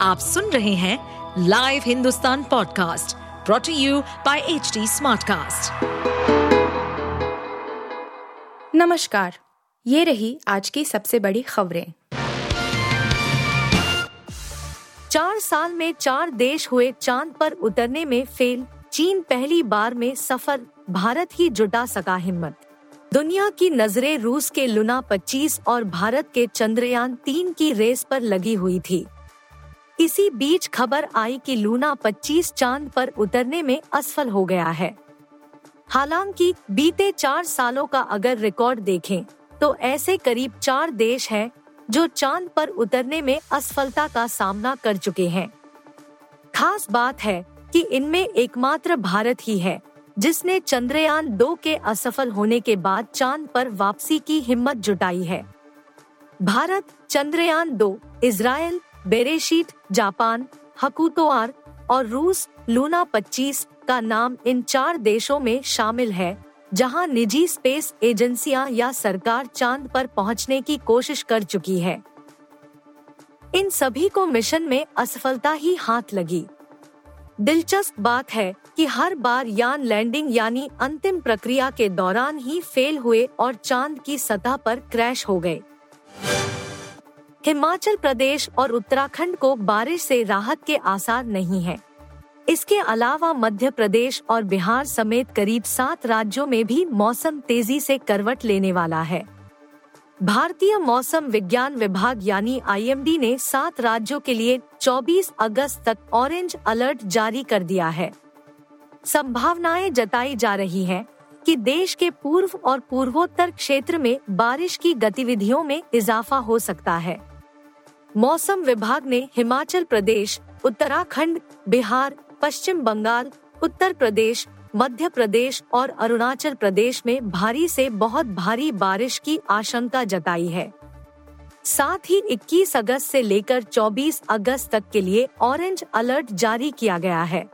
आप सुन रहे हैं live Hindustan podcast brought to you by H Smartcast. नमस्कार, ये रही आज की सबसे बड़ी खबरें। चार साल में चार देश हुए चाँद पर उतरने में फेल, चीन पहली बार में सफ़र भारत ही जुटा सका हिम्मत। दुनिया की नज़रें रूस के लुना 25 और भारत के चंद्रयान तीन की रेस पर लगी हुई थी। इसी बीच खबर आई कि लूना 25 चाँद पर उतरने में असफल हो गया है। हालाँकि बीते चार सालों का अगर रिकॉर्ड देखें तो ऐसे करीब चार देश हैं जो चाँद पर उतरने में असफलता का सामना कर चुके हैं। खास बात है कि इनमें एकमात्र भारत ही है, जिसने चंद्रयान दो के असफल होने के बाद चाँद पर वापसी की हिम्मत जुटाई है। भारत चंद्रयान दो इसराइल बेरेशीट जापान, हकुतोआर और रूस लूना 25 का नाम इन चार देशों में शामिल है, जहाँ निजी स्पेस एजेंसियाँ या सरकार चाँद पर पहुँचने की कोशिश कर चुकी है। इन सभी को मिशन में असफलता ही हाथ लगी। दिलचस्प बात है कि हर बार यान लैंडिंग यानी अंतिम प्रक्रिया के दौरान ही फेल हुए और चाँद की सतह पर क्रैश हो गए। हिमाचल प्रदेश और उत्तराखंड को बारिश से राहत के आसार नहीं हैं। इसके अलावा मध्य प्रदेश और बिहार समेत करीब सात राज्यों में भी मौसम तेज़ी से करवट लेने वाला है। भारतीय मौसम विज्ञान विभाग यानी आईएमडी ने सात राज्यों के लिए 24 अगस्त तक ऑरेंज अलर्ट जारी कर दिया है। संभावनाएँ जताई जा रही हैं कि देश के पूर्व और पूर्वोत्तर क्षेत्र में बारिश की गतिविधियों में इजाफा हो सकता है। मौसम विभाग ने हिमाचल प्रदेश, उत्तराखंड, बिहार, पश्चिम बंगाल, उत्तर प्रदेश, मध्य प्रदेश और अरुणाचल प्रदेश में भारी से बहुत भारी बारिश की आशंका जताई है। साथ ही 21 अगस्त से लेकर 24 अगस्त तक के लिए ऑरेंज अलर्ट जारी किया गया है।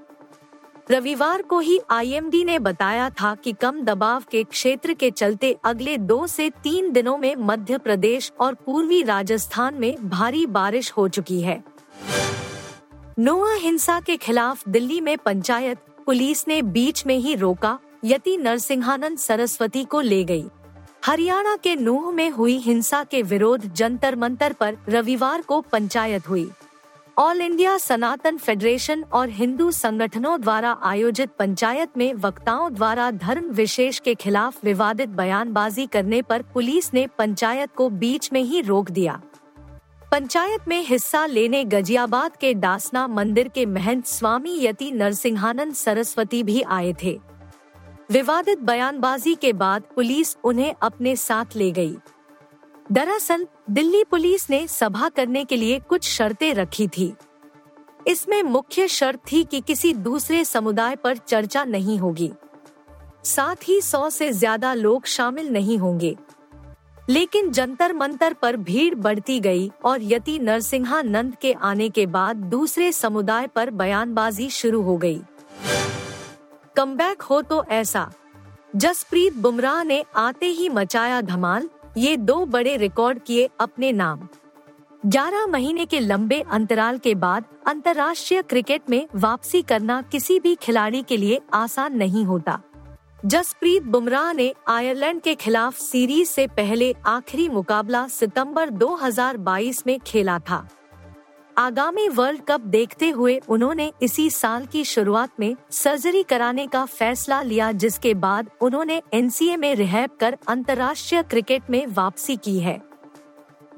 रविवार को ही आईएमडी ने बताया था कि कम दबाव के क्षेत्र के चलते अगले दो से तीन दिनों में मध्य प्रदेश और पूर्वी राजस्थान में भारी बारिश हो चुकी है नोआ हिंसा के खिलाफ दिल्ली में पंचायत, पुलिस ने बीच में ही रोका, यति नरसिंहानंद सरस्वती को ले गई। हरियाणा के नूह में हुई हिंसा के विरोध जंतर मंतर पर रविवार को पंचायत हुई ऑल इंडिया सनातन फेडरेशन और हिंदू संगठनों द्वारा आयोजित पंचायत में वक्ताओं द्वारा धर्म विशेष के खिलाफ विवादित बयानबाजी करने पर पुलिस ने पंचायत को बीच में ही रोक दिया पंचायत में हिस्सा लेने गजियाबाद के दासना मंदिर के महंत स्वामी यति नरसिंहानंद सरस्वती भी आए थे विवादित बयानबाजी के बाद पुलिस उन्हें अपने साथ ले गई। दरअसल, दिल्ली पुलिस ने सभा करने के लिए कुछ शर्तें रखी थी। इसमें मुख्य शर्त थी कि किसी दूसरे समुदाय पर चर्चा नहीं होगी। साथ ही सौ से ज़्यादा लोग शामिल नहीं होंगे। लेकिन जंतर मंतर पर भीड़ बढ़ती गई और यति नरसिंहानंद के आने के बाद दूसरे समुदाय पर बयानबाजी शुरू हो गई। कमबैक हो तो ऐसा। जसप्रीत बुमराह ने आते ही मचाया धमाल ये दो बड़े रिकॉर्ड किए अपने नाम। 11 महीने के लंबे अंतराल के बाद अंतर्राष्ट्रीय क्रिकेट में वापसी करना किसी भी खिलाड़ी के लिए आसान नहीं होता। जसप्रीत बुमराह ने आयरलैंड के खिलाफ सीरीज़ से पहले आखिरी मुकाबला सितंबर 2022 में खेला था। आगामी वर्ल्ड कप देखते हुए उन्होंने इसी साल की शुरुआत में सर्जरी कराने का फैसला लिया, जिसके बाद उन्होंने एनसीए में रिहैब कर अंतर्राष्ट्रीय क्रिकेट में वापसी की है।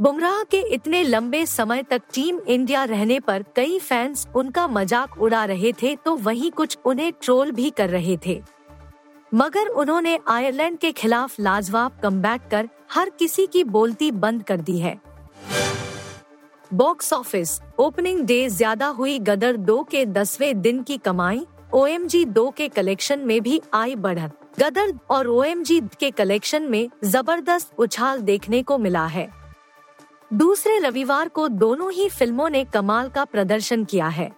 बुमराह के इतने लंबे समय तक टीम इंडिया रहने पर कई फैंस उनका मज़ाक उड़ा रहे थे तो वहीं कुछ उन्हें ट्रोल भी कर रहे थे। मगर उन्होंने आयरलैंड के खिलाफ लाजवाब कम कर हर किसी की बोलती बंद कर दी है। बॉक्स ऑफ़िस ओपनिंग डे ज़्यादा हुई गदर दो के दसवें दिन की कमाई ओ एम जी दो के कलेक्शन में भी आई बढ़त गदर और ओ एम जी के कलेक्शन में ज़बरदस्त उछाल देखने को मिला है दूसरे रविवार को दोनों ही फ़िल्मों ने कमाल का प्रदर्शन किया है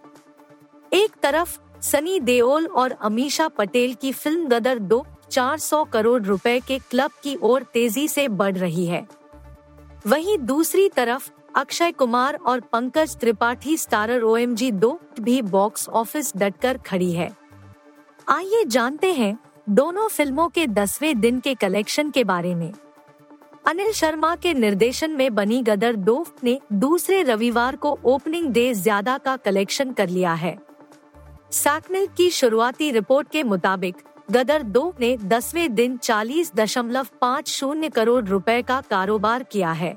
एक तरफ़ सनी देओल और अमीशा पटेल की फ़िल्म गदर दो 400 करोड़ रुपए के क्लब की ओर तेज़ी से बढ़ रही है वहीं दूसरी तरफ़ अक्षय कुमार और Pankaj Tripathi starrer O M दो भी बॉक्स ऑफ़िस डटकर खड़ी है। आइए जानते हैं दोनों फ़िल्मों के दसवें दिन के कलेक्शन के बारे में। अनिल शर्मा के निर्देशन में बनी गदर दो ने दूसरे रविवार को ओपनिंग डे ज़्यादा का कलेक्शन कर लिया है। सैकमिल की शुरुआती रिपोर्ट के मुताबिक, गदर दो ने दसवें दिन चालीस दशमलव पाँच शून्य करोड़ रुपए का कारोबार किया है।